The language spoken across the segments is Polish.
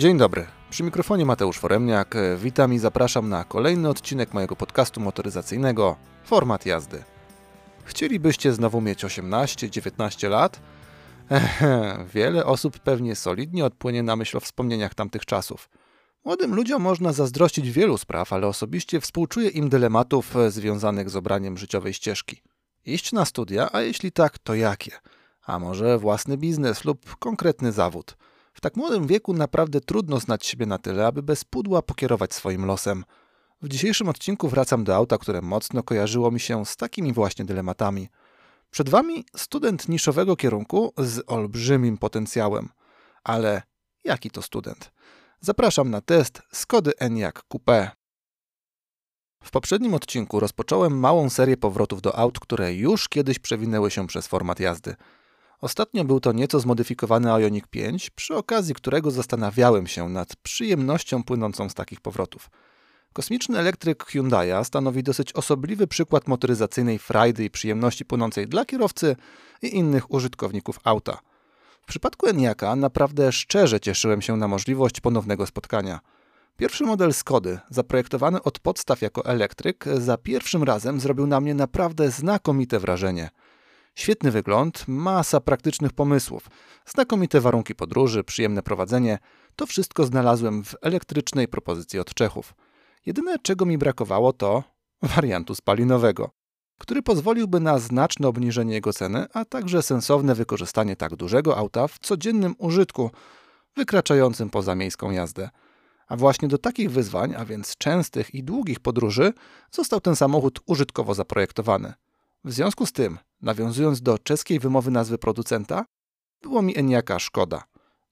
Dzień dobry. Przy mikrofonie Mateusz Foremniak. Witam i zapraszam na kolejny odcinek mojego podcastu motoryzacyjnego Format jazdy. Chcielibyście znowu mieć 18-19 lat? Ehe, wiele osób pewnie solidnie odpłynie na myśl o wspomnieniach tamtych czasów. Młodym ludziom można zazdrościć wielu spraw, ale osobiście współczuję im dylematów związanych z obraniem życiowej ścieżki. Iść na studia, a jeśli tak, to jakie? A może własny biznes lub konkretny zawód? W tak młodym wieku naprawdę trudno znać siebie na tyle, aby bez pudła pokierować swoim losem. W dzisiejszym odcinku wracam do auta, które mocno kojarzyło mi się z takimi właśnie dylematami. Przed Wami student niszowego kierunku z olbrzymim potencjałem. Ale jaki to student? Zapraszam na test Skody Enyaq Coupé. W poprzednim odcinku rozpocząłem małą serię powrotów do aut, które już kiedyś przewinęły się przez format jazdy. Ostatnio był to nieco zmodyfikowany Ioniq 5, przy okazji którego zastanawiałem się nad przyjemnością płynącą z takich powrotów. Kosmiczny elektryk Hyundai'a stanowi dosyć osobliwy przykład motoryzacyjnej frajdy i przyjemności płynącej dla kierowcy i innych użytkowników auta. W przypadku Eniaka naprawdę szczerze cieszyłem się na możliwość ponownego spotkania. Pierwszy model Skody, zaprojektowany od podstaw jako elektryk, za pierwszym razem zrobił na mnie naprawdę znakomite wrażenie – Świetny wygląd, masa praktycznych pomysłów, znakomite warunki podróży, przyjemne prowadzenie to wszystko znalazłem w elektrycznej propozycji od Czechów. Jedyne czego mi brakowało to wariantu spalinowego, który pozwoliłby na znaczne obniżenie jego ceny, a także sensowne wykorzystanie tak dużego auta w codziennym użytku, wykraczającym poza miejską jazdę. A właśnie do takich wyzwań, a więc częstych i długich podróży, został ten samochód użytkowo zaprojektowany. W związku z tym, nawiązując do czeskiej wymowy nazwy producenta, było mi Eniaka szkoda.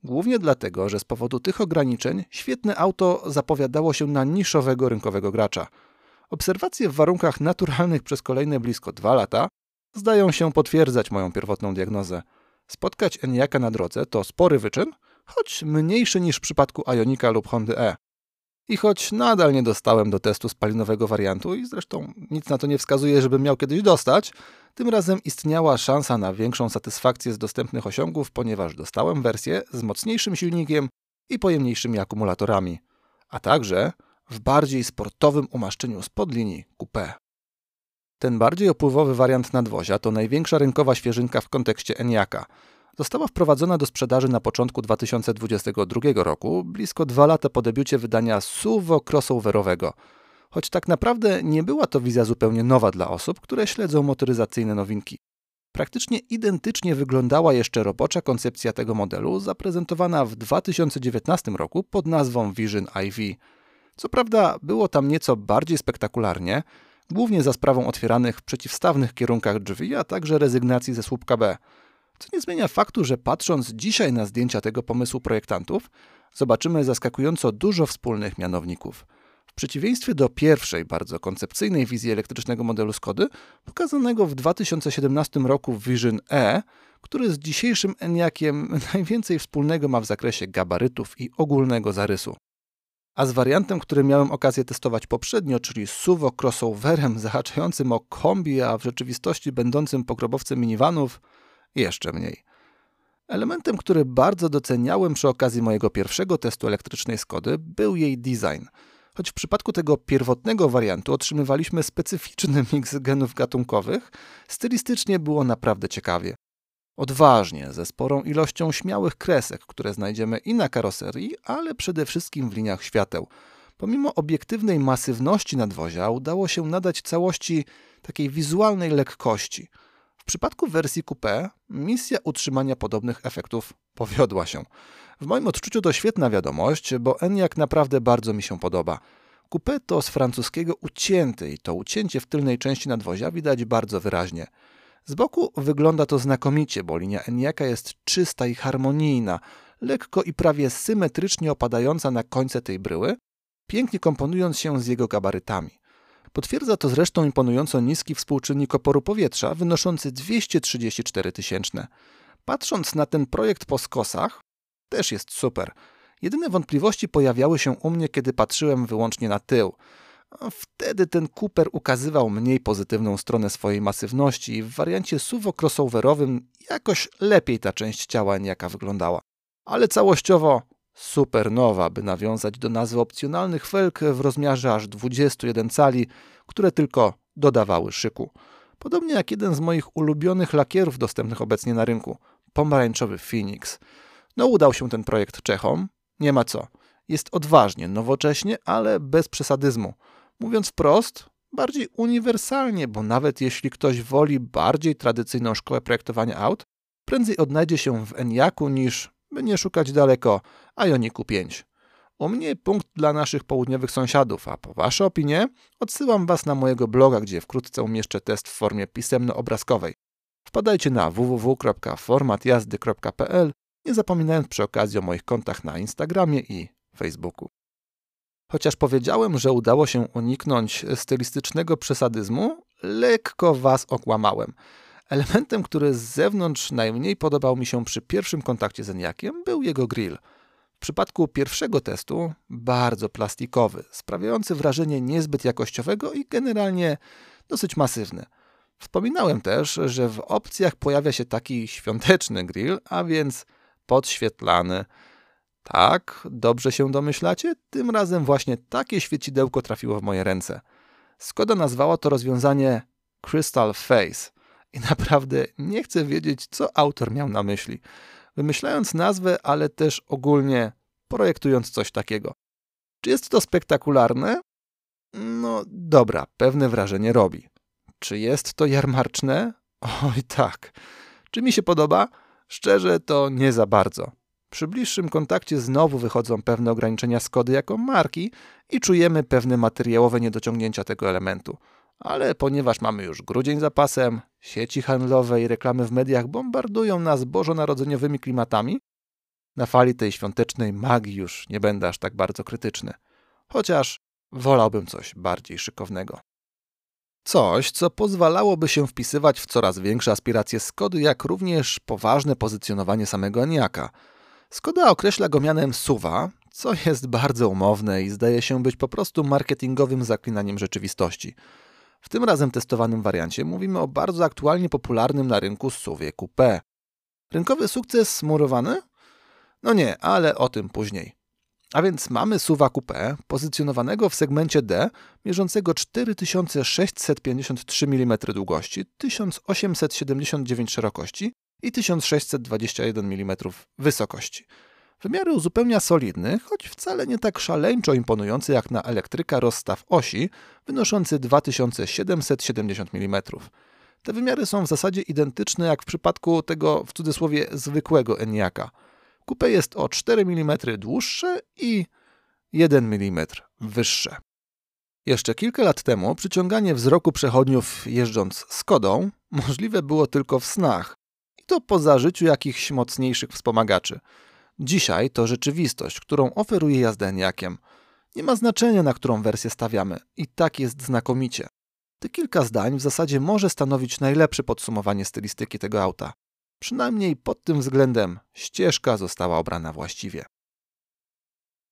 Głównie dlatego, że z powodu tych ograniczeń świetne auto zapowiadało się na niszowego rynkowego gracza. Obserwacje w warunkach naturalnych przez kolejne blisko dwa lata zdają się potwierdzać moją pierwotną diagnozę. Spotkać Eniaka na drodze to spory wyczyn, choć mniejszy niż w przypadku Ionika lub Hondy E. I choć nadal nie dostałem do testu spalinowego wariantu i zresztą nic na to nie wskazuje, żebym miał kiedyś dostać, tym razem istniała szansa na większą satysfakcję z dostępnych osiągów, ponieważ dostałem wersję z mocniejszym silnikiem i pojemniejszymi akumulatorami, a także w bardziej sportowym umaszczeniu spod linii coupé. Ten bardziej opływowy wariant nadwozia to największa rynkowa świeżynka w kontekście Eniaka – została wprowadzona do sprzedaży na początku 2022 roku, blisko dwa lata po debiucie wydania SUVO crossoverowego. Choć tak naprawdę nie była to wizja zupełnie nowa dla osób, które śledzą motoryzacyjne nowinki. Praktycznie identycznie wyglądała jeszcze robocza koncepcja tego modelu, zaprezentowana w 2019 roku pod nazwą Vision IV. Co prawda było tam nieco bardziej spektakularnie, głównie za sprawą otwieranych w przeciwstawnych kierunkach drzwi, a także rezygnacji ze słupka B. Co nie zmienia faktu, że patrząc dzisiaj na zdjęcia tego pomysłu projektantów, zobaczymy zaskakująco dużo wspólnych mianowników. W przeciwieństwie do pierwszej, bardzo koncepcyjnej wizji elektrycznego modelu Skody, pokazanego w 2017 roku w Vision E, który z dzisiejszym Eniakiem najwięcej wspólnego ma w zakresie gabarytów i ogólnego zarysu. A z wariantem, który miałem okazję testować poprzednio, czyli SUVO crossoverem zahaczającym o kombi, a w rzeczywistości będącym pogrobowcem minivanów, jeszcze mniej. Elementem, który bardzo doceniałem przy okazji mojego pierwszego testu elektrycznej Skody, był jej design. Choć w przypadku tego pierwotnego wariantu otrzymywaliśmy specyficzny miks genów gatunkowych, stylistycznie było naprawdę ciekawie. Odważnie, ze sporą ilością śmiałych kresek, które znajdziemy i na karoserii, ale przede wszystkim w liniach świateł. Pomimo obiektywnej masywności nadwozia udało się nadać całości takiej wizualnej lekkości – przypadku wersji coupé misja utrzymania podobnych efektów powiodła się. W moim odczuciu to świetna wiadomość, bo Enyaq naprawdę bardzo mi się podoba. Coupé to z francuskiego ucięty i to ucięcie w tylnej części nadwozia widać bardzo wyraźnie. Z boku wygląda to znakomicie, bo linia Enyaka jest czysta i harmonijna, lekko i prawie symetrycznie opadająca na końce tej bryły, pięknie komponując się z jego gabarytami. Potwierdza to zresztą imponująco niski współczynnik oporu powietrza, wynoszący 234 tysięczne. Patrząc na ten projekt po skosach, też jest super. Jedyne wątpliwości pojawiały się u mnie, kiedy patrzyłem wyłącznie na tył. Wtedy ten Cooper ukazywał mniej pozytywną stronę swojej masywności i w wariancie suwo crossoverowym jakoś lepiej ta część ciała jaka wyglądała. Ale całościowo Supernowa, by nawiązać do nazwy opcjonalnych felk w rozmiarze aż 21 cali, które tylko dodawały szyku. Podobnie jak jeden z moich ulubionych lakierów dostępnych obecnie na rynku, pomarańczowy Phoenix. No udał się ten projekt Czechom, nie ma co. Jest odważnie, nowocześnie, ale bez przesadyzmu. Mówiąc wprost, bardziej uniwersalnie, bo nawet jeśli ktoś woli bardziej tradycyjną szkołę projektowania aut, prędzej odnajdzie się w Eniaku niż, by nie szukać daleko, Ioniku 5. U mnie punkt dla naszych południowych sąsiadów, a po Wasze opinie odsyłam Was na mojego bloga, gdzie wkrótce umieszczę test w formie pisemno-obrazkowej. Wpadajcie na www.formatjazdy.pl, nie zapominając przy okazji o moich kontach na Instagramie i Facebooku. Chociaż powiedziałem, że udało się uniknąć stylistycznego przesadyzmu, lekko Was okłamałem. Elementem, który z zewnątrz najmniej podobał mi się przy pierwszym kontakcie z Eniakiem, był jego grill – w przypadku pierwszego testu bardzo plastikowy, sprawiający wrażenie niezbyt jakościowego i generalnie dosyć masywny. Wspominałem też, że w opcjach pojawia się taki świąteczny grill, a więc podświetlany. Tak, dobrze się domyślacie? Tym razem właśnie takie świecidełko trafiło w moje ręce. Skoda nazwała to rozwiązanie Crystal Face. I naprawdę nie chcę wiedzieć, co autor miał na myśli wymyślając nazwę, ale też ogólnie projektując coś takiego. Czy jest to spektakularne? No dobra, pewne wrażenie robi. Czy jest to jarmarczne? Oj tak. Czy mi się podoba? Szczerze to nie za bardzo. Przy bliższym kontakcie znowu wychodzą pewne ograniczenia Skody jako marki i czujemy pewne materiałowe niedociągnięcia tego elementu ale ponieważ mamy już grudzień za pasem, sieci handlowe i reklamy w mediach bombardują nas bożonarodzeniowymi klimatami, na fali tej świątecznej magii już nie będę aż tak bardzo krytyczny. Chociaż wolałbym coś bardziej szykownego. Coś, co pozwalałoby się wpisywać w coraz większe aspiracje Skody, jak również poważne pozycjonowanie samego Eniaka. Skoda określa go mianem suwa, co jest bardzo umowne i zdaje się być po prostu marketingowym zaklinaniem rzeczywistości. W tym razem testowanym wariancie mówimy o bardzo aktualnie popularnym na rynku SUVie Coupé. Rynkowy sukces smurowany? No nie, ale o tym później. A więc mamy SUVa Coupé pozycjonowanego w segmencie D, mierzącego 4653 mm długości, 1879 szerokości i 1621 mm wysokości. Wymiary uzupełnia solidny, choć wcale nie tak szaleńczo imponujący jak na elektryka rozstaw osi, wynoszący 2770 mm. Te wymiary są w zasadzie identyczne jak w przypadku tego w cudzysłowie zwykłego Eniaka. Coupe jest o 4 mm dłuższe i 1 mm wyższe. Jeszcze kilka lat temu przyciąganie wzroku przechodniów jeżdżąc Skodą możliwe było tylko w snach i to po zażyciu jakichś mocniejszych wspomagaczy – Dzisiaj to rzeczywistość, którą oferuje jazda Eniakiem. Nie ma znaczenia, na którą wersję stawiamy, i tak jest znakomicie. Te kilka zdań w zasadzie może stanowić najlepsze podsumowanie stylistyki tego auta. Przynajmniej pod tym względem ścieżka została obrana właściwie.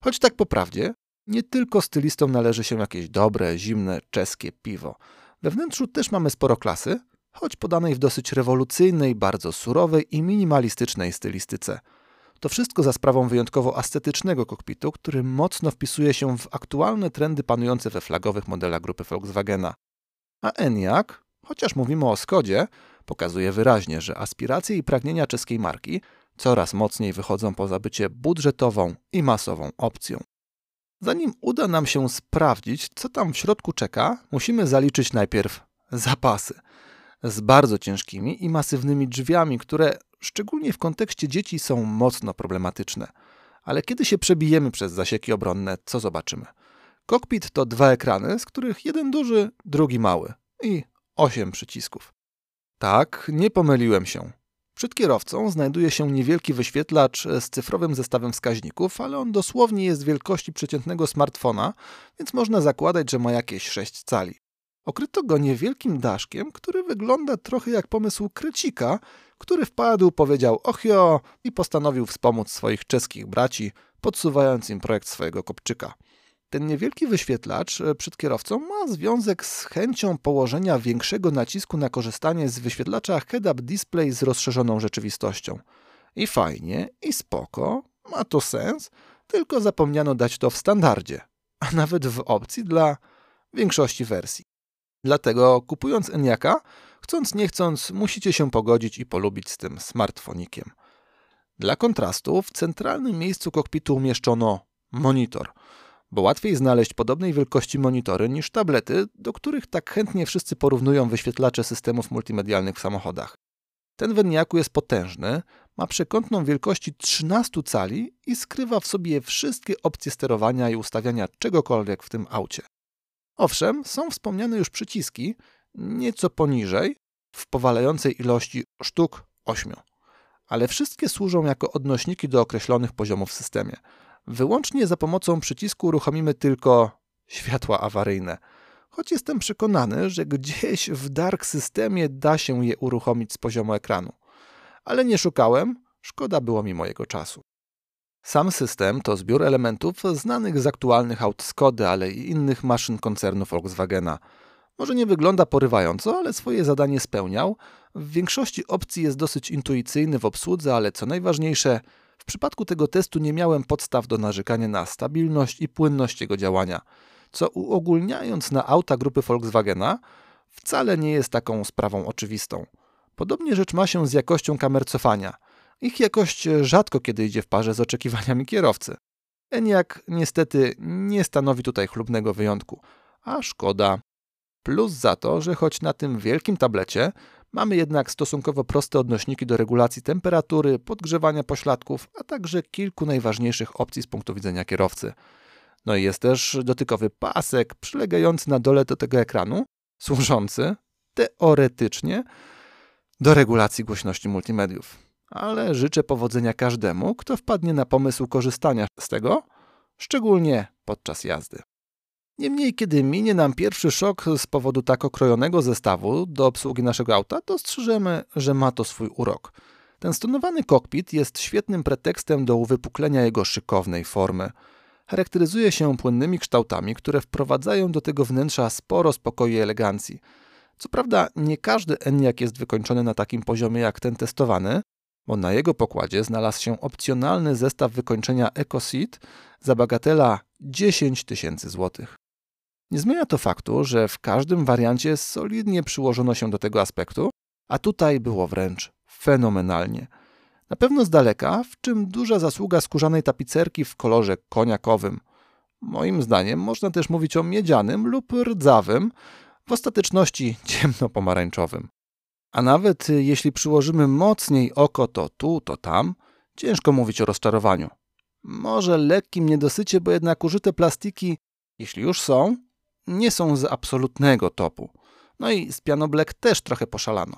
Choć tak po prawdzie, nie tylko stylistom należy się jakieś dobre, zimne, czeskie piwo. We wnętrzu też mamy sporo klasy, choć podanej w dosyć rewolucyjnej, bardzo surowej i minimalistycznej stylistyce – to wszystko za sprawą wyjątkowo ascetycznego kokpitu, który mocno wpisuje się w aktualne trendy panujące we flagowych modelach grupy Volkswagena. A Enyaq, chociaż mówimy o Skodzie, pokazuje wyraźnie, że aspiracje i pragnienia czeskiej marki coraz mocniej wychodzą poza bycie budżetową i masową opcją. Zanim uda nam się sprawdzić, co tam w środku czeka, musimy zaliczyć najpierw zapasy z bardzo ciężkimi i masywnymi drzwiami, które szczególnie w kontekście dzieci są mocno problematyczne. Ale kiedy się przebijemy przez zasieki obronne, co zobaczymy? Kokpit to dwa ekrany, z których jeden duży, drugi mały i osiem przycisków. Tak, nie pomyliłem się. Przed kierowcą znajduje się niewielki wyświetlacz z cyfrowym zestawem wskaźników, ale on dosłownie jest wielkości przeciętnego smartfona, więc można zakładać, że ma jakieś 6 cali. Okryto go niewielkim daszkiem, który wygląda trochę jak pomysł krecika, który wpadł, powiedział ochio i postanowił wspomóc swoich czeskich braci, podsuwając im projekt swojego kopczyka. Ten niewielki wyświetlacz e, przed kierowcą ma związek z chęcią położenia większego nacisku na korzystanie z wyświetlacza head-up display z rozszerzoną rzeczywistością. I fajnie, i spoko, ma to sens, tylko zapomniano dać to w standardzie, a nawet w opcji dla większości wersji. Dlatego kupując Eniaka, chcąc nie chcąc, musicie się pogodzić i polubić z tym smartfonikiem. Dla kontrastu w centralnym miejscu kokpitu umieszczono monitor, bo łatwiej znaleźć podobnej wielkości monitory niż tablety, do których tak chętnie wszyscy porównują wyświetlacze systemów multimedialnych w samochodach. Ten w Eniaku jest potężny, ma przekątną wielkości 13 cali i skrywa w sobie wszystkie opcje sterowania i ustawiania czegokolwiek w tym aucie. Owszem, są wspomniane już przyciski, nieco poniżej, w powalającej ilości sztuk 8, ale wszystkie służą jako odnośniki do określonych poziomów w systemie. Wyłącznie za pomocą przycisku uruchomimy tylko światła awaryjne, choć jestem przekonany, że gdzieś w dark systemie da się je uruchomić z poziomu ekranu. Ale nie szukałem, szkoda było mi mojego czasu. Sam system to zbiór elementów znanych z aktualnych aut Skody, ale i innych maszyn koncernu Volkswagena. Może nie wygląda porywająco, ale swoje zadanie spełniał. W większości opcji jest dosyć intuicyjny w obsłudze, ale co najważniejsze, w przypadku tego testu nie miałem podstaw do narzekania na stabilność i płynność jego działania, co uogólniając na auta grupy Volkswagena, wcale nie jest taką sprawą oczywistą. Podobnie rzecz ma się z jakością kamer cofania – ich jakość rzadko kiedy idzie w parze z oczekiwaniami kierowcy. ENIAC niestety nie stanowi tutaj chlubnego wyjątku, a szkoda. Plus za to, że choć na tym wielkim tablecie mamy jednak stosunkowo proste odnośniki do regulacji temperatury, podgrzewania pośladków, a także kilku najważniejszych opcji z punktu widzenia kierowcy. No i jest też dotykowy pasek przylegający na dole do tego ekranu, służący teoretycznie do regulacji głośności multimediów ale życzę powodzenia każdemu, kto wpadnie na pomysł korzystania z tego, szczególnie podczas jazdy. Niemniej, kiedy minie nam pierwszy szok z powodu tak okrojonego zestawu do obsługi naszego auta, dostrzeżemy, że ma to swój urok. Ten stonowany kokpit jest świetnym pretekstem do uwypuklenia jego szykownej formy. Charakteryzuje się płynnymi kształtami, które wprowadzają do tego wnętrza sporo spokoju i elegancji. Co prawda, nie każdy Enyaq jest wykończony na takim poziomie jak ten testowany, bo na jego pokładzie znalazł się opcjonalny zestaw wykończenia EcoSeat za bagatela 10 tysięcy złotych. Nie zmienia to faktu, że w każdym wariancie solidnie przyłożono się do tego aspektu, a tutaj było wręcz fenomenalnie. Na pewno z daleka, w czym duża zasługa skórzanej tapicerki w kolorze koniakowym. Moim zdaniem można też mówić o miedzianym lub rdzawym, w ostateczności ciemno-pomarańczowym. A nawet y, jeśli przyłożymy mocniej oko to tu, to tam, ciężko mówić o rozczarowaniu. Może lekkim niedosycie, bo jednak użyte plastiki, jeśli już są, nie są z absolutnego topu. No i z Piano Black też trochę poszalano.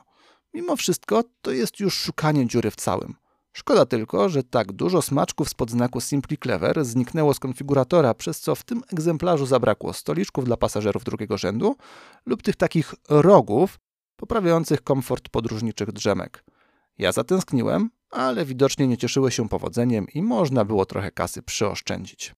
Mimo wszystko to jest już szukanie dziury w całym. Szkoda tylko, że tak dużo smaczków spod znaku Simply Clever zniknęło z konfiguratora, przez co w tym egzemplarzu zabrakło stoliczków dla pasażerów drugiego rzędu lub tych takich rogów, poprawiających komfort podróżniczych drzemek. Ja zatęskniłem, ale widocznie nie cieszyły się powodzeniem i można było trochę kasy przyoszczędzić.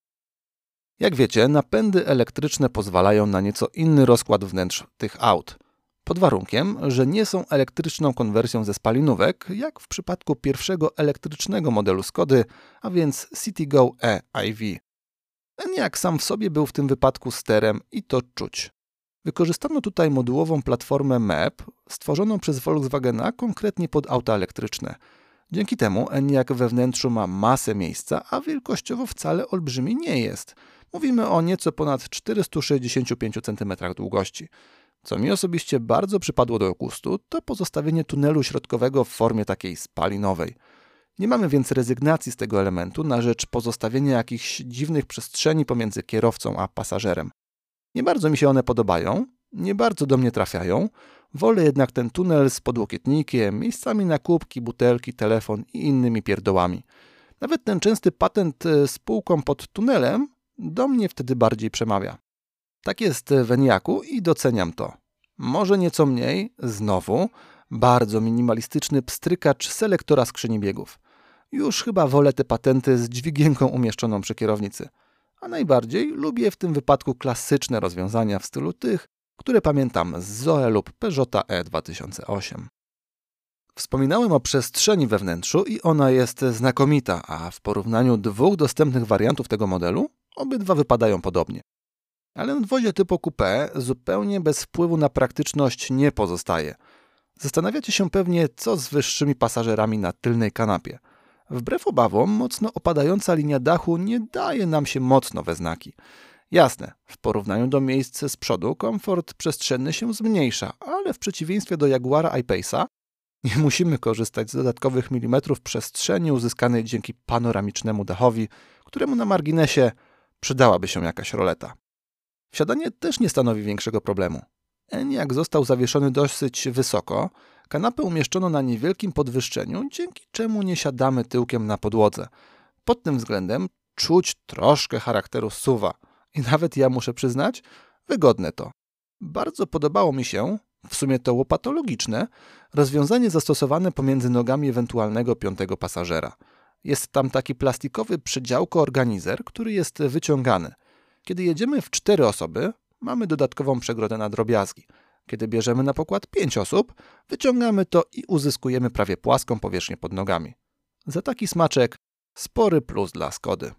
Jak wiecie, napędy elektryczne pozwalają na nieco inny rozkład wnętrz tych aut, pod warunkiem, że nie są elektryczną konwersją ze spalinówek, jak w przypadku pierwszego elektrycznego modelu Skody, a więc CityGo E iV. Enyaq sam w sobie był w tym wypadku sterem i to czuć. Wykorzystano tutaj modułową platformę MEP stworzoną przez Volkswagena konkretnie pod auta elektryczne. Dzięki temu Enyaq we wnętrzu ma masę miejsca, a wielkościowo wcale olbrzymi nie jest. Mówimy o nieco ponad 465 cm długości. Co mi osobiście bardzo przypadło do gustu, to pozostawienie tunelu środkowego w formie takiej spalinowej. Nie mamy więc rezygnacji z tego elementu na rzecz pozostawienia jakichś dziwnych przestrzeni pomiędzy kierowcą a pasażerem. Nie bardzo mi się one podobają, nie bardzo do mnie trafiają. Wolę jednak ten tunel z podłokietnikiem, miejscami na kubki, butelki, telefon i innymi pierdołami. Nawet ten częsty patent e, z półką pod tunelem do mnie wtedy bardziej przemawia. Tak jest w Eniaku i doceniam to. Może nieco mniej, znowu, bardzo minimalistyczny pstrykacz selektora skrzyni biegów. Już chyba wolę te patenty z dźwigienką umieszczoną przy kierownicy a najbardziej lubię w tym wypadku klasyczne rozwiązania w stylu tych, które pamiętam z Zoe lub Peugeota E2008. Wspominałem o przestrzeni we wnętrzu i ona jest znakomita, a w porównaniu dwóch dostępnych wariantów tego modelu obydwa wypadają podobnie. Ale nadwozie typu coupé zupełnie bez wpływu na praktyczność nie pozostaje. Zastanawiacie się pewnie, co z wyższymi pasażerami na tylnej kanapie. Wbrew obawom, mocno opadająca linia dachu nie daje nam się mocno we znaki. Jasne, w porównaniu do miejsc z przodu komfort przestrzenny się zmniejsza, ale w przeciwieństwie do Jaguara I-Pace'a nie musimy korzystać z dodatkowych milimetrów przestrzeni uzyskanej dzięki panoramicznemu dachowi, któremu na marginesie przydałaby się jakaś roleta. Wsiadanie też nie stanowi większego problemu. Eniak został zawieszony dosyć wysoko, kanapę umieszczono na niewielkim podwyższeniu, dzięki czemu nie siadamy tyłkiem na podłodze. Pod tym względem czuć troszkę charakteru suwa. I nawet ja muszę przyznać, wygodne to. Bardzo podobało mi się, w sumie to łopatologiczne, rozwiązanie zastosowane pomiędzy nogami ewentualnego piątego pasażera. Jest tam taki plastikowy przydziałko-organizer, który jest wyciągany. Kiedy jedziemy w cztery osoby, mamy dodatkową przegrodę na drobiazgi. Kiedy bierzemy na pokład pięć osób, wyciągamy to i uzyskujemy prawie płaską powierzchnię pod nogami. Za taki smaczek spory plus dla Skody.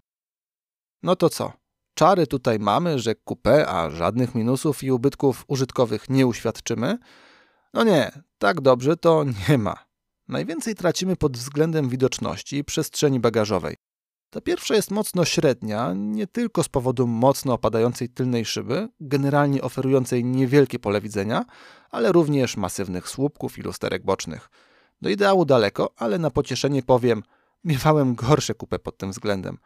No to co? Czary tutaj mamy, że kupę, a żadnych minusów i ubytków użytkowych nie uświadczymy? No nie, tak dobrze to nie ma. Najwięcej tracimy pod względem widoczności i przestrzeni bagażowej. Ta pierwsza jest mocno średnia, nie tylko z powodu mocno opadającej tylnej szyby, generalnie oferującej niewielkie pole widzenia, ale również masywnych słupków i lusterek bocznych. Do ideału daleko, ale na pocieszenie powiem, miewałem gorsze kupę pod tym względem.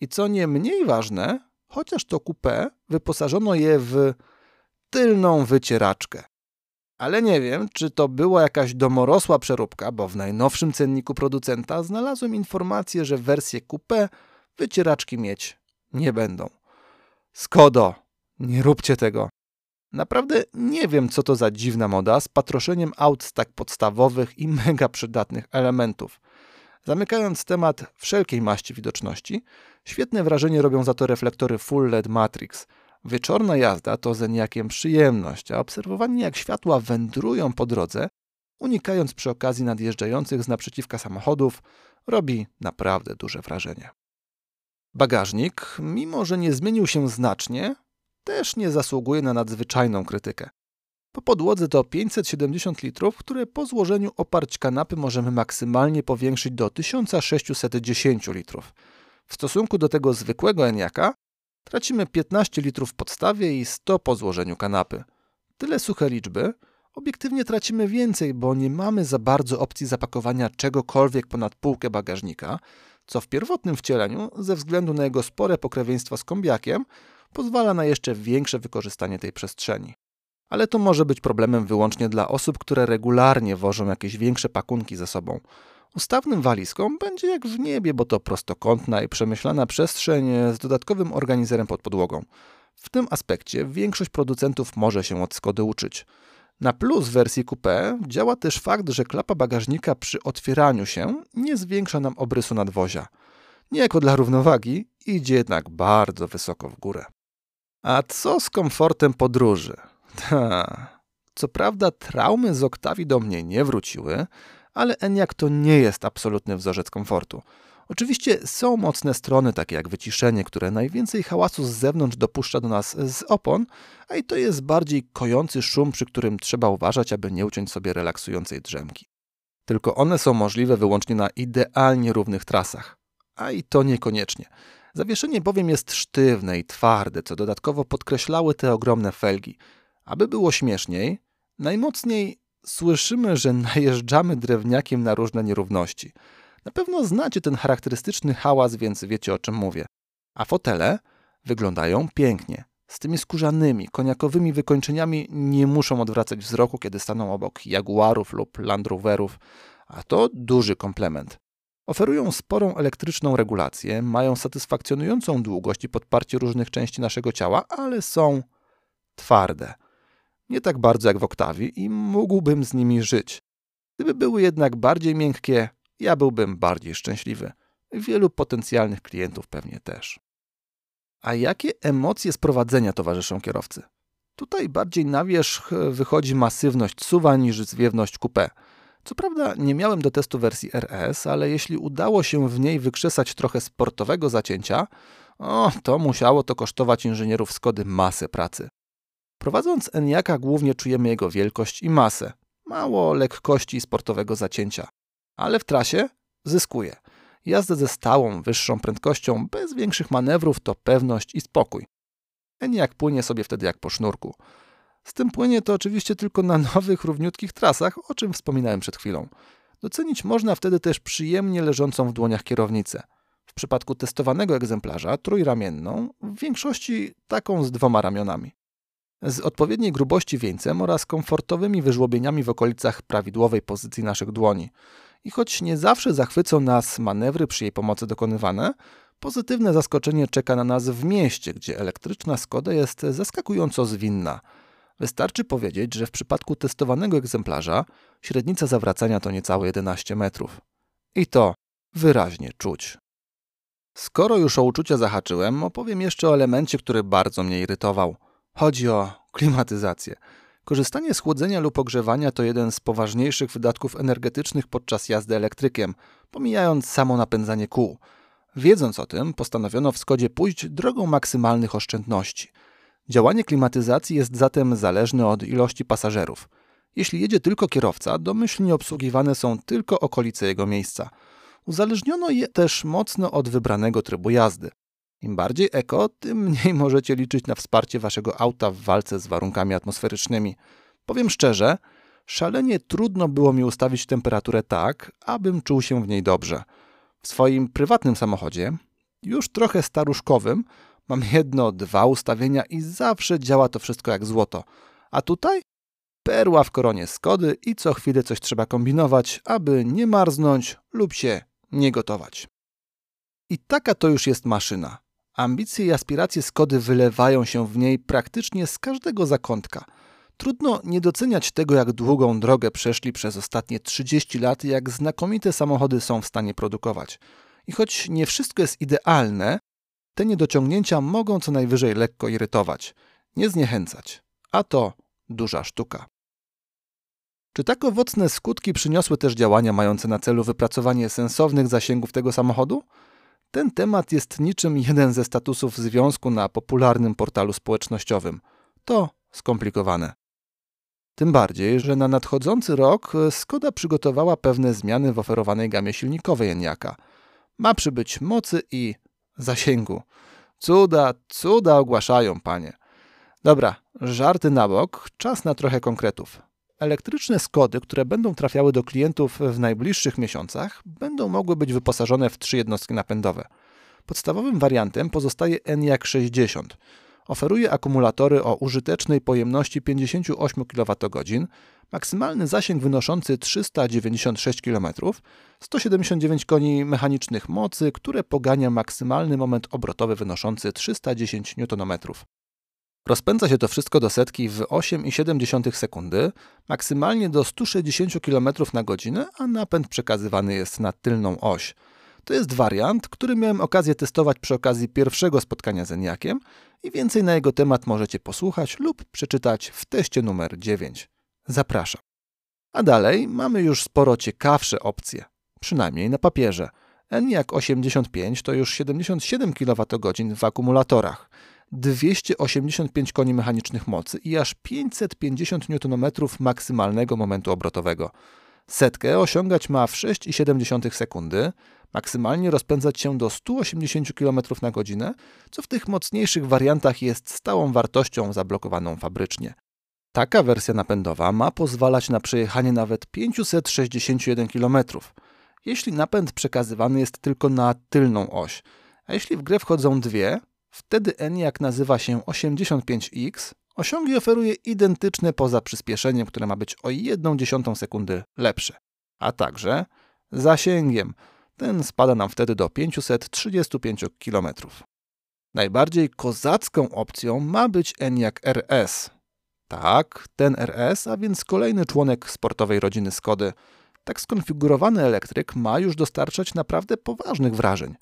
I co nie mniej ważne, chociaż to coupé wyposażono je w tylną wycieraczkę. Ale nie wiem, czy to była jakaś domorosła przeróbka, bo w najnowszym cenniku producenta znalazłem informację, że wersje coupé wycieraczki mieć nie będą. Skodo, nie róbcie tego. Naprawdę nie wiem, co to za dziwna moda z patroszeniem aut z tak podstawowych i mega przydatnych elementów. Zamykając temat wszelkiej maści widoczności, świetne wrażenie robią za to reflektory Full LED Matrix. Wieczorna jazda to zeniakiem przyjemność, a obserwowanie jak światła wędrują po drodze, unikając przy okazji nadjeżdżających z naprzeciwka samochodów, robi naprawdę duże wrażenie. Bagażnik, mimo że nie zmienił się znacznie, też nie zasługuje na nadzwyczajną krytykę. Po podłodze to 570 litrów, które po złożeniu oparć kanapy możemy maksymalnie powiększyć do 1610 litrów. W stosunku do tego zwykłego Eniaka tracimy 15 litrów w podstawie i 100 po złożeniu kanapy. Tyle suche liczby, obiektywnie tracimy więcej, bo nie mamy za bardzo opcji zapakowania czegokolwiek ponad półkę bagażnika, co w pierwotnym wcieleniu, ze względu na jego spore pokrewieństwo z kombiakiem, pozwala na jeszcze większe wykorzystanie tej przestrzeni ale to może być problemem wyłącznie dla osób, które regularnie wożą jakieś większe pakunki ze sobą. Ustawnym walizką będzie jak w niebie, bo to prostokątna i przemyślana przestrzeń z dodatkowym organizerem pod podłogą. W tym aspekcie większość producentów może się od Skody uczyć. Na plus wersji coupé działa też fakt, że klapa bagażnika przy otwieraniu się nie zwiększa nam obrysu nadwozia. Niejako dla równowagi idzie jednak bardzo wysoko w górę. A co z komfortem podróży? Ta. Co prawda traumy z Oktawi do mnie nie wróciły, ale Eniak to nie jest absolutny wzorzec komfortu. Oczywiście są mocne strony, takie jak wyciszenie, które najwięcej hałasu z zewnątrz dopuszcza do nas z opon, a i to jest bardziej kojący szum, przy którym trzeba uważać, aby nie uciąć sobie relaksującej drzemki. Tylko one są możliwe wyłącznie na idealnie równych trasach. A i to niekoniecznie. Zawieszenie bowiem jest sztywne i twarde, co dodatkowo podkreślały te ogromne felgi – aby było śmieszniej, najmocniej słyszymy, że najeżdżamy drewniakiem na różne nierówności. Na pewno znacie ten charakterystyczny hałas, więc wiecie o czym mówię. A fotele wyglądają pięknie. Z tymi skórzanymi, koniakowymi wykończeniami nie muszą odwracać wzroku, kiedy staną obok Jaguarów lub Land Roverów, a to duży komplement. Oferują sporą elektryczną regulację, mają satysfakcjonującą długość i podparcie różnych części naszego ciała, ale są twarde nie tak bardzo jak w Oktawi i mógłbym z nimi żyć. Gdyby były jednak bardziej miękkie, ja byłbym bardziej szczęśliwy. Wielu potencjalnych klientów pewnie też. A jakie emocje sprowadzenia towarzyszą kierowcy? Tutaj bardziej na wierzch wychodzi masywność suwa niż zwiewność coupé. Co prawda nie miałem do testu wersji RS, ale jeśli udało się w niej wykrzesać trochę sportowego zacięcia, o, to musiało to kosztować inżynierów Skody masę pracy. Prowadząc Eniaka głównie czujemy jego wielkość i masę. Mało lekkości i sportowego zacięcia. Ale w trasie zyskuje. Jazda ze stałą, wyższą prędkością, bez większych manewrów to pewność i spokój. Eniak płynie sobie wtedy jak po sznurku. Z tym płynie to oczywiście tylko na nowych, równiutkich trasach, o czym wspominałem przed chwilą. Docenić można wtedy też przyjemnie leżącą w dłoniach kierownicę. W przypadku testowanego egzemplarza, trójramienną, w większości taką z dwoma ramionami. Z odpowiedniej grubości wieńcem oraz komfortowymi wyżłobieniami w okolicach prawidłowej pozycji naszych dłoni. I choć nie zawsze zachwycą nas manewry przy jej pomocy dokonywane, pozytywne zaskoczenie czeka na nas w mieście, gdzie elektryczna Skoda jest zaskakująco zwinna – Wystarczy powiedzieć, że w przypadku testowanego egzemplarza średnica zawracania to niecałe 11 metrów. I to wyraźnie czuć. Skoro już o uczucia zahaczyłem, opowiem jeszcze o elemencie, który bardzo mnie irytował. Chodzi o klimatyzację. Korzystanie z chłodzenia lub ogrzewania to jeden z poważniejszych wydatków energetycznych podczas jazdy elektrykiem, pomijając samo napędzanie kół. Wiedząc o tym, postanowiono w Skodzie pójść drogą maksymalnych oszczędności – Działanie klimatyzacji jest zatem zależne od ilości pasażerów. Jeśli jedzie tylko kierowca, domyślnie obsługiwane są tylko okolice jego miejsca. Uzależniono je też mocno od wybranego trybu jazdy. Im bardziej eko, tym mniej możecie liczyć na wsparcie waszego auta w walce z warunkami atmosferycznymi. Powiem szczerze, szalenie trudno było mi ustawić temperaturę tak, abym czuł się w niej dobrze. W swoim prywatnym samochodzie, już trochę staruszkowym, Mam jedno, dwa ustawienia i zawsze działa to wszystko jak złoto. A tutaj? Perła w koronie Skody i co chwilę coś trzeba kombinować, aby nie marznąć lub się nie gotować. I taka to już jest maszyna. Ambicje i aspiracje Skody wylewają się w niej praktycznie z każdego zakątka. Trudno nie doceniać tego, jak długą drogę przeszli przez ostatnie 30 lat i jak znakomite samochody są w stanie produkować. I choć nie wszystko jest idealne, te niedociągnięcia mogą co najwyżej lekko irytować, nie zniechęcać, a to duża sztuka. Czy tak owocne skutki przyniosły też działania mające na celu wypracowanie sensownych zasięgów tego samochodu? Ten temat jest niczym jeden ze statusów związku na popularnym portalu społecznościowym. To skomplikowane. Tym bardziej, że na nadchodzący rok Skoda przygotowała pewne zmiany w oferowanej gamie silnikowej Eniaka. Ma przybyć mocy i zasięgu. Cuda, cuda ogłaszają, panie. Dobra, żarty na bok, czas na trochę konkretów. Elektryczne Skody, które będą trafiały do klientów w najbliższych miesiącach, będą mogły być wyposażone w trzy jednostki napędowe. Podstawowym wariantem pozostaje ENIAC 60. Oferuje akumulatory o użytecznej pojemności 58 kWh, maksymalny zasięg wynoszący 396 km, 179 koni mechanicznych mocy, które pogania maksymalny moment obrotowy wynoszący 310 Nm. Rozpędza się to wszystko do setki w 8,7 sekundy, maksymalnie do 160 km na godzinę, a napęd przekazywany jest na tylną oś. To jest wariant, który miałem okazję testować przy okazji pierwszego spotkania z Eniakiem i więcej na jego temat możecie posłuchać lub przeczytać w teście numer 9. Zapraszam. A dalej mamy już sporo ciekawsze opcje, przynajmniej na papierze. ENIAC 85 to już 77 kWh w akumulatorach, 285 koni mechanicznych mocy i aż 550 Nm maksymalnego momentu obrotowego. Setkę osiągać ma w 6,7 sekundy, maksymalnie rozpędzać się do 180 km na godzinę, co w tych mocniejszych wariantach jest stałą wartością zablokowaną fabrycznie. Taka wersja napędowa ma pozwalać na przejechanie nawet 561 km, jeśli napęd przekazywany jest tylko na tylną oś, a jeśli w grę wchodzą dwie, wtedy ENIAC nazywa się 85X, osiągi oferuje identyczne poza przyspieszeniem, które ma być o 1,1 sekundy lepsze, a także zasięgiem. Ten spada nam wtedy do 535 km. Najbardziej kozacką opcją ma być ENIAC RS, tak, ten RS, a więc kolejny członek sportowej rodziny Skody. Tak skonfigurowany elektryk ma już dostarczać naprawdę poważnych wrażeń.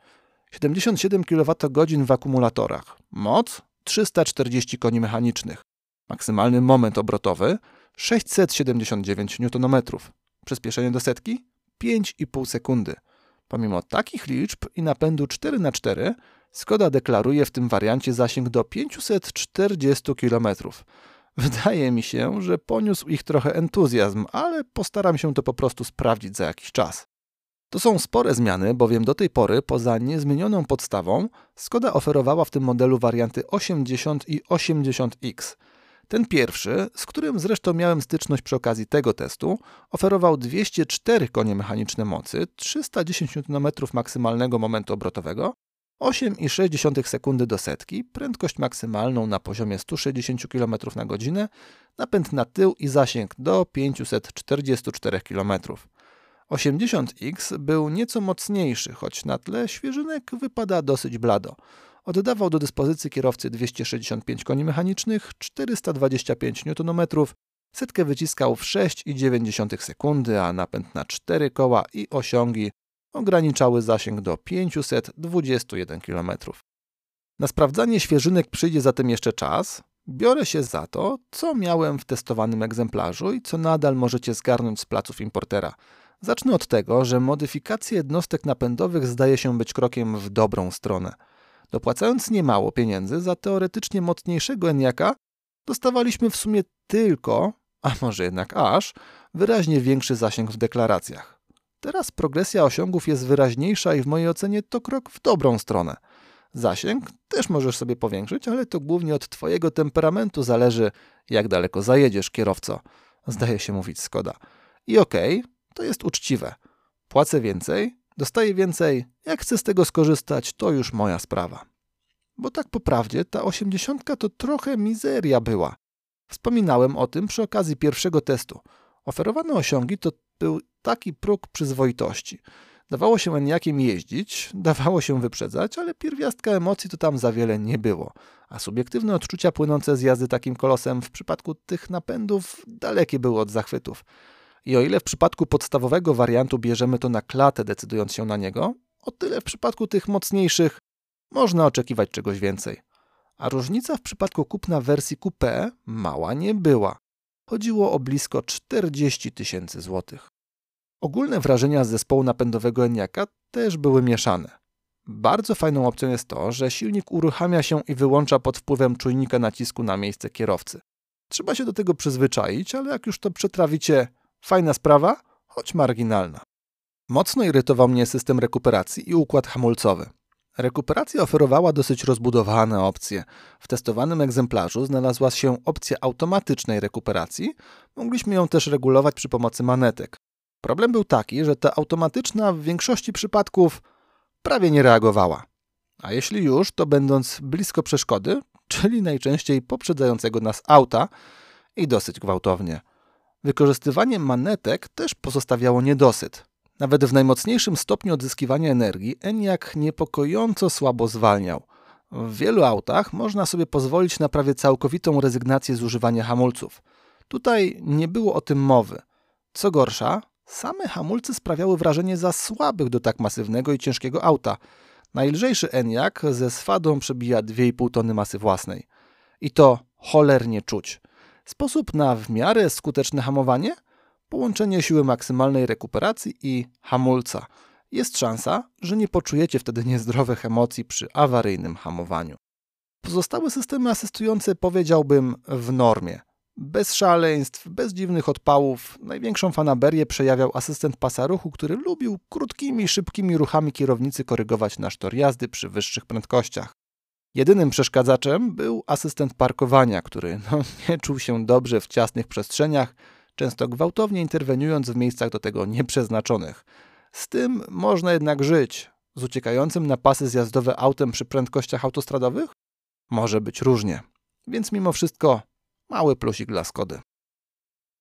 77 kWh w akumulatorach, moc 340 koni mechanicznych, maksymalny moment obrotowy 679 Nm, Przyspieszenie do setki 5,5 sekundy. Pomimo takich liczb i napędu 4x4, Skoda deklaruje w tym wariancie zasięg do 540 km. Wydaje mi się, że poniósł ich trochę entuzjazm, ale postaram się to po prostu sprawdzić za jakiś czas. To są spore zmiany, bowiem do tej pory, poza niezmienioną podstawą, Skoda oferowała w tym modelu warianty 80 i 80X. Ten pierwszy, z którym zresztą miałem styczność przy okazji tego testu, oferował 204 konie mechaniczne mocy, 310 Nm maksymalnego momentu obrotowego 8,6 sekundy do setki, prędkość maksymalną na poziomie 160 km na godzinę, napęd na tył i zasięg do 544 km. 80X był nieco mocniejszy, choć na tle świeżynek wypada dosyć blado. Oddawał do dyspozycji kierowcy 265 koni mechanicznych, 425 Nm, setkę wyciskał w 6,9 sekundy, a napęd na 4 koła i osiągi ograniczały zasięg do 521 km. Na sprawdzanie świeżynek przyjdzie zatem jeszcze czas. Biorę się za to, co miałem w testowanym egzemplarzu i co nadal możecie zgarnąć z placów importera. Zacznę od tego, że modyfikacja jednostek napędowych zdaje się być krokiem w dobrą stronę. Dopłacając niemało pieniędzy za teoretycznie mocniejszego Eniaka, dostawaliśmy w sumie tylko, a może jednak aż, wyraźnie większy zasięg w deklaracjach. Teraz progresja osiągów jest wyraźniejsza i w mojej ocenie to krok w dobrą stronę. Zasięg też możesz sobie powiększyć, ale to głównie od Twojego temperamentu zależy, jak daleko zajedziesz, kierowco. Zdaje się mówić Skoda. I okej, okay, to jest uczciwe. Płacę więcej, dostaję więcej, jak chcę z tego skorzystać, to już moja sprawa. Bo tak po prawdzie, ta osiemdziesiątka to trochę mizeria była. Wspominałem o tym przy okazji pierwszego testu. Oferowane osiągi to był taki próg przyzwoitości. Dawało się Eniakiem jeździć, dawało się wyprzedzać, ale pierwiastka emocji to tam za wiele nie było, a subiektywne odczucia płynące z jazdy takim kolosem w przypadku tych napędów dalekie były od zachwytów. I o ile w przypadku podstawowego wariantu bierzemy to na klatę, decydując się na niego, o tyle w przypadku tych mocniejszych można oczekiwać czegoś więcej. A różnica w przypadku kupna wersji coupé mała nie była. Chodziło o blisko 40 tysięcy złotych. Ogólne wrażenia z zespołu napędowego Eniaka też były mieszane. Bardzo fajną opcją jest to, że silnik uruchamia się i wyłącza pod wpływem czujnika nacisku na miejsce kierowcy. Trzeba się do tego przyzwyczaić, ale jak już to przetrawicie, fajna sprawa, choć marginalna. Mocno irytował mnie system rekuperacji i układ hamulcowy. Rekuperacja oferowała dosyć rozbudowane opcje. W testowanym egzemplarzu znalazła się opcja automatycznej rekuperacji. Mogliśmy ją też regulować przy pomocy manetek. Problem był taki, że ta automatyczna w większości przypadków prawie nie reagowała. A jeśli już, to będąc blisko przeszkody, czyli najczęściej poprzedzającego nas auta i dosyć gwałtownie. Wykorzystywanie manetek też pozostawiało niedosyt. Nawet w najmocniejszym stopniu odzyskiwania energii ENIAC niepokojąco słabo zwalniał. W wielu autach można sobie pozwolić na prawie całkowitą rezygnację z używania hamulców. Tutaj nie było o tym mowy. Co gorsza, same hamulce sprawiały wrażenie za słabych do tak masywnego i ciężkiego auta. Najlżejszy ENIAC ze swadą przebija 2,5 tony masy własnej. I to cholernie czuć. Sposób na w miarę skuteczne hamowanie – połączenie siły maksymalnej rekuperacji i hamulca. Jest szansa, że nie poczujecie wtedy niezdrowych emocji przy awaryjnym hamowaniu. Pozostałe systemy asystujące powiedziałbym w normie. Bez szaleństw, bez dziwnych odpałów, największą fanaberię przejawiał asystent pasa ruchu, który lubił krótkimi, szybkimi ruchami kierownicy korygować nasz tor jazdy przy wyższych prędkościach. Jedynym przeszkadzaczem był asystent parkowania, który no, nie czuł się dobrze w ciasnych przestrzeniach, często gwałtownie interweniując w miejscach do tego nieprzeznaczonych. Z tym można jednak żyć. Z uciekającym na pasy zjazdowe autem przy prędkościach autostradowych? Może być różnie. Więc mimo wszystko mały plusik dla Skody.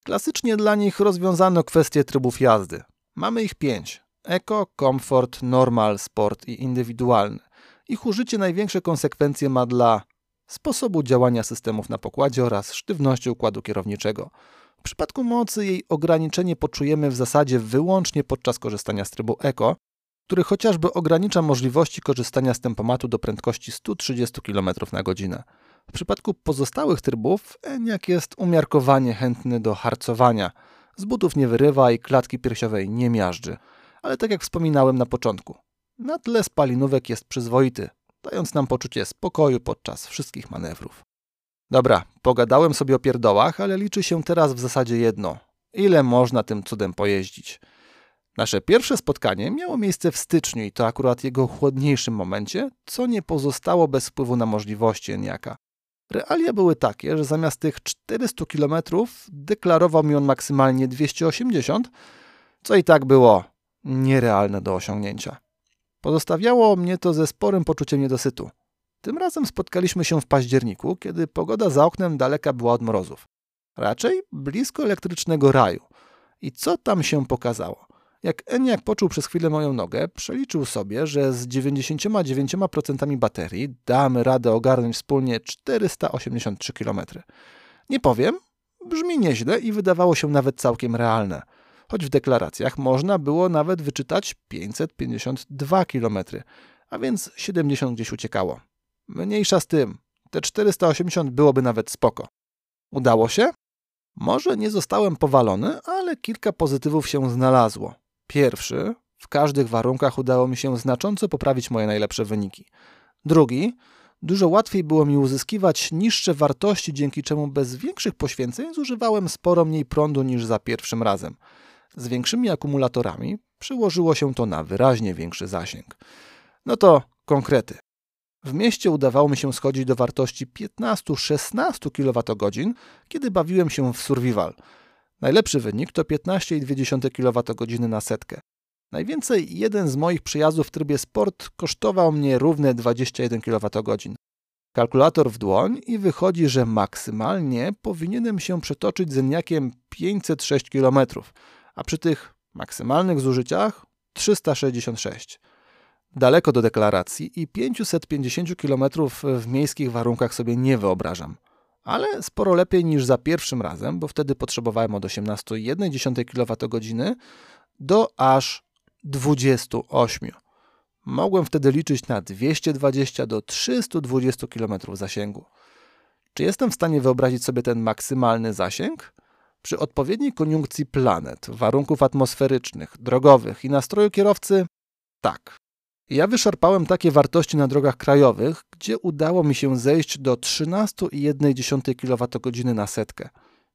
Klasycznie dla nich rozwiązano kwestię trybów jazdy. Mamy ich pięć. Eco, Comfort, Normal, Sport i Indywidualny. Ich użycie największe konsekwencje ma dla sposobu działania systemów na pokładzie oraz sztywności układu kierowniczego. W przypadku mocy jej ograniczenie poczujemy w zasadzie wyłącznie podczas korzystania z trybu Eco, który chociażby ogranicza możliwości korzystania z tempomatu do prędkości 130 km na godzinę. W przypadku pozostałych trybów ENIAC jest umiarkowanie chętny do harcowania. Z butów nie wyrywa i klatki piersiowej nie miażdży. Ale tak jak wspominałem na początku, na tle spalinówek jest przyzwoity, dając nam poczucie spokoju podczas wszystkich manewrów. Dobra, pogadałem sobie o pierdołach, ale liczy się teraz w zasadzie jedno. Ile można tym cudem pojeździć? Nasze pierwsze spotkanie miało miejsce w styczniu i to akurat jego chłodniejszym momencie, co nie pozostało bez wpływu na możliwości Eniaka. Realia były takie, że zamiast tych 400 km deklarował mi on maksymalnie 280, co i tak było nierealne do osiągnięcia. Pozostawiało mnie to ze sporym poczuciem niedosytu. Tym razem spotkaliśmy się w październiku, kiedy pogoda za oknem daleka była od mrozów. Raczej blisko elektrycznego raju. I co tam się pokazało? Jak Eniak poczuł przez chwilę moją nogę, przeliczył sobie, że z 99% baterii damy radę ogarnąć wspólnie 483 km. Nie powiem, brzmi nieźle i wydawało się nawet całkiem realne. Choć w deklaracjach można było nawet wyczytać 552 km, a więc 70 gdzieś uciekało. Mniejsza z tym, te 480 byłoby nawet spoko. Udało się? Może nie zostałem powalony, ale kilka pozytywów się znalazło. Pierwszy, w każdych warunkach udało mi się znacząco poprawić moje najlepsze wyniki. Drugi, dużo łatwiej było mi uzyskiwać niższe wartości, dzięki czemu bez większych poświęceń zużywałem sporo mniej prądu niż za pierwszym razem. Z większymi akumulatorami przyłożyło się to na wyraźnie większy zasięg. No to konkrety. W mieście udawało mi się schodzić do wartości 15-16 kWh, kiedy bawiłem się w survival – Najlepszy wynik to 15,2 kWh na setkę. Najwięcej jeden z moich przyjazdów w trybie sport kosztował mnie równe 21 kWh. Kalkulator w dłoń i wychodzi, że maksymalnie powinienem się przetoczyć z Eniakiem 506 km, a przy tych maksymalnych zużyciach 366. Daleko do deklaracji i 550 km w miejskich warunkach sobie nie wyobrażam ale sporo lepiej niż za pierwszym razem, bo wtedy potrzebowałem od 18,1 kWh do aż 28. Mogłem wtedy liczyć na 220 do 320 km zasięgu. Czy jestem w stanie wyobrazić sobie ten maksymalny zasięg? Przy odpowiedniej koniunkcji planet, warunków atmosferycznych, drogowych i nastroju kierowcy? Tak. Ja wyszarpałem takie wartości na drogach krajowych, gdzie udało mi się zejść do 13,1 kWh na setkę.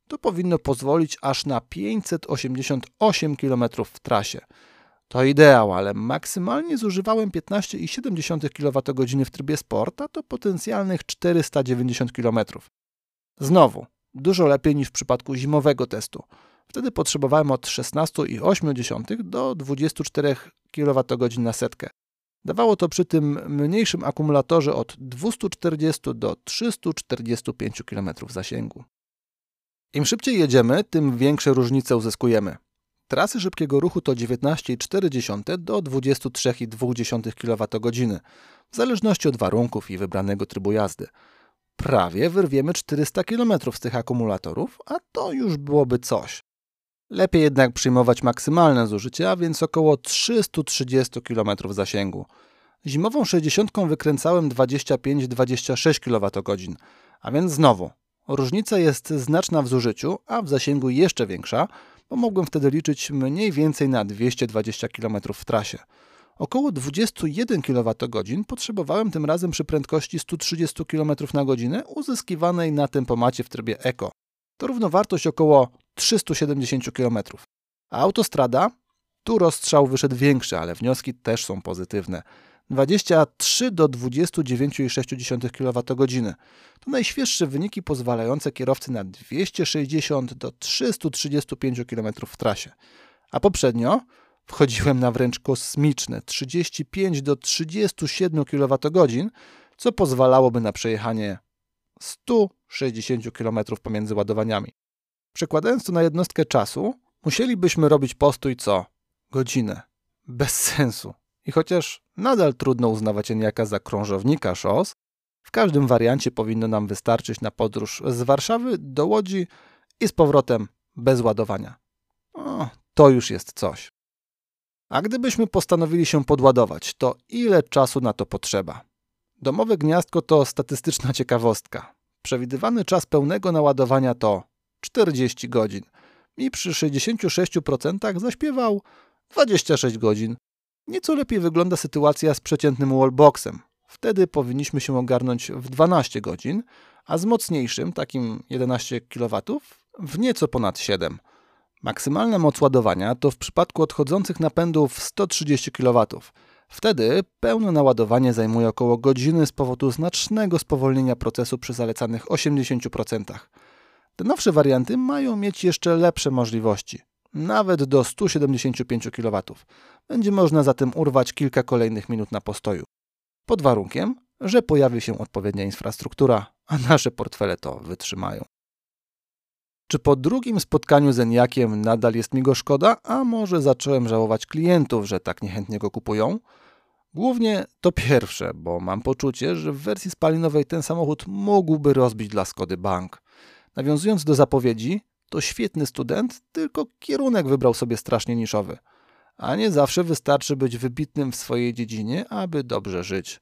To powinno pozwolić aż na 588 km w trasie. To ideał, ale maksymalnie zużywałem 15,7 kWh w trybie sport, a to potencjalnych 490 km. Znowu, dużo lepiej niż w przypadku zimowego testu. Wtedy potrzebowałem od 16,8 do 24 kWh na setkę. Dawało to przy tym mniejszym akumulatorze od 240 do 345 km zasięgu. Im szybciej jedziemy, tym większe różnice uzyskujemy. Trasy szybkiego ruchu to 19,4 do 23,2 kWh, w zależności od warunków i wybranego trybu jazdy. Prawie wyrwiemy 400 km z tych akumulatorów, a to już byłoby coś. Lepiej jednak przyjmować maksymalne zużycie, a więc około 330 km zasięgu. Zimową 60 wykręcałem 25-26 kWh, a więc znowu, różnica jest znaczna w zużyciu, a w zasięgu jeszcze większa, bo mogłem wtedy liczyć mniej więcej na 220 km w trasie. Około 21 kWh potrzebowałem tym razem przy prędkości 130 km na godzinę uzyskiwanej na tempomacie w trybie Eco. To równowartość około 370 km. A autostrada? Tu rozstrzał wyszedł większy, ale wnioski też są pozytywne. 23 do 29,6 kWh. To najświeższe wyniki pozwalające kierowcy na 260 do 335 km w trasie. A poprzednio wchodziłem na wręcz kosmiczne 35 do 37 kWh, co pozwalałoby na przejechanie 160 km pomiędzy ładowaniami. Przekładając to na jednostkę czasu, musielibyśmy robić postój co? Godzinę. Bez sensu. I chociaż nadal trudno uznawać Eniaka za krążownika szos, w każdym wariancie powinno nam wystarczyć na podróż z Warszawy do Łodzi i z powrotem bez ładowania. O, to już jest coś. A gdybyśmy postanowili się podładować, to ile czasu na to potrzeba? Domowe gniazdko to statystyczna ciekawostka. Przewidywany czas pełnego naładowania to 40 godzin. i przy 66% zaśpiewał 26 godzin. Nieco lepiej wygląda sytuacja z przeciętnym wallboxem. Wtedy powinniśmy się ogarnąć w 12 godzin, a z mocniejszym, takim 11 kW, w nieco ponad 7. Maksymalna moc ładowania to w przypadku odchodzących napędów 130 kW. Wtedy pełne naładowanie zajmuje około godziny z powodu znacznego spowolnienia procesu przy zalecanych 80%. Te nowsze warianty mają mieć jeszcze lepsze możliwości, nawet do 175 kW. Będzie można zatem urwać kilka kolejnych minut na postoju. Pod warunkiem, że pojawi się odpowiednia infrastruktura, a nasze portfele to wytrzymają. Czy po drugim spotkaniu z Eniakiem nadal jest mi go szkoda, a może zacząłem żałować klientów, że tak niechętnie go kupują? Głównie to pierwsze, bo mam poczucie, że w wersji spalinowej ten samochód mógłby rozbić dla Skody bank. Nawiązując do zapowiedzi, to świetny student, tylko kierunek wybrał sobie strasznie niszowy. A nie zawsze wystarczy być wybitnym w swojej dziedzinie, aby dobrze żyć.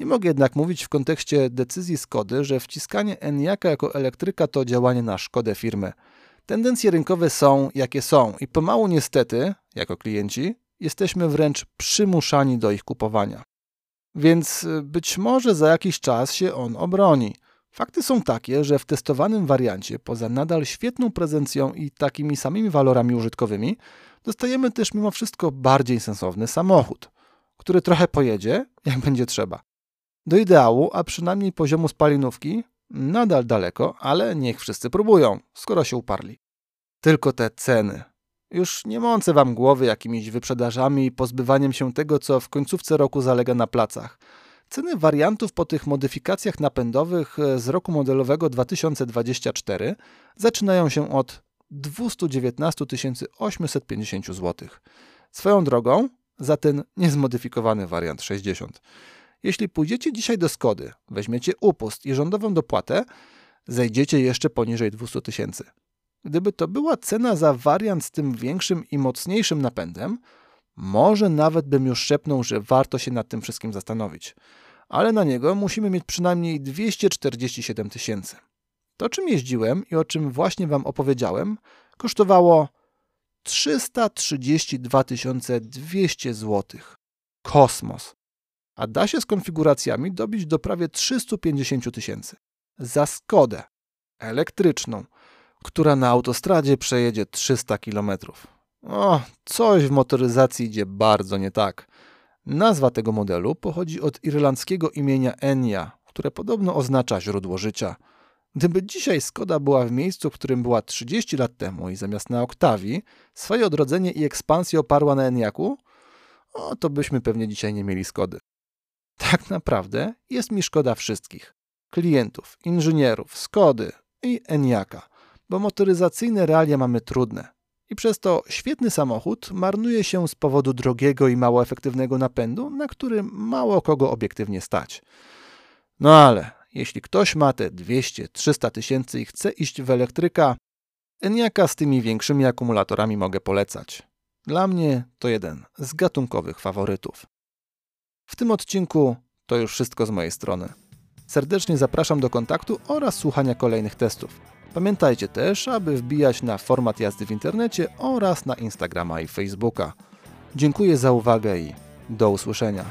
Nie mogę jednak mówić w kontekście decyzji Skody, że wciskanie Eniaka jako elektryka to działanie na szkodę firmy. Tendencje rynkowe są jakie są i pomału niestety, jako klienci, jesteśmy wręcz przymuszani do ich kupowania. Więc y, być może za jakiś czas się on obroni. Fakty są takie, że w testowanym wariancie, poza nadal świetną prezencją i takimi samymi walorami użytkowymi, dostajemy też mimo wszystko bardziej sensowny samochód, który trochę pojedzie, jak będzie trzeba. Do ideału, a przynajmniej poziomu spalinówki, nadal daleko, ale niech wszyscy próbują, skoro się uparli. Tylko te ceny. Już nie mącę wam głowy jakimiś wyprzedażami i pozbywaniem się tego, co w końcówce roku zalega na placach. Ceny wariantów po tych modyfikacjach napędowych z roku modelowego 2024 zaczynają się od 219 850 zł. Swoją drogą za ten niezmodyfikowany wariant 60. Jeśli pójdziecie dzisiaj do Skody, weźmiecie upust i rządową dopłatę, zejdziecie jeszcze poniżej 200 tysięcy. Gdyby to była cena za wariant z tym większym i mocniejszym napędem, może nawet bym już szepnął, że warto się nad tym wszystkim zastanowić. Ale na niego musimy mieć przynajmniej 247 tysięcy. To, czym jeździłem i o czym właśnie Wam opowiedziałem, kosztowało 332 200 zł. Kosmos. A da się z konfiguracjami dobić do prawie 350 tysięcy. Za Skodę elektryczną, która na autostradzie przejedzie 300 km. O, coś w motoryzacji idzie bardzo nie tak. Nazwa tego modelu pochodzi od irlandzkiego imienia Enya, które podobno oznacza źródło życia. Gdyby dzisiaj Skoda była w miejscu, w którym była 30 lat temu i zamiast na Oktawii swoje odrodzenie i ekspansję oparła na Eniaku, o, to byśmy pewnie dzisiaj nie mieli Skody. Tak naprawdę jest mi szkoda wszystkich. Klientów, inżynierów, Skody i Eniaka, bo motoryzacyjne realia mamy trudne. I przez to świetny samochód marnuje się z powodu drogiego i mało efektywnego napędu, na którym mało kogo obiektywnie stać. No ale jeśli ktoś ma te 200-300 tysięcy i chce iść w elektryka, Eniaka z tymi większymi akumulatorami mogę polecać. Dla mnie to jeden z gatunkowych faworytów. W tym odcinku to już wszystko z mojej strony. Serdecznie zapraszam do kontaktu oraz słuchania kolejnych testów. Pamiętajcie też, aby wbijać na format jazdy w internecie oraz na Instagrama i Facebooka. Dziękuję za uwagę i do usłyszenia.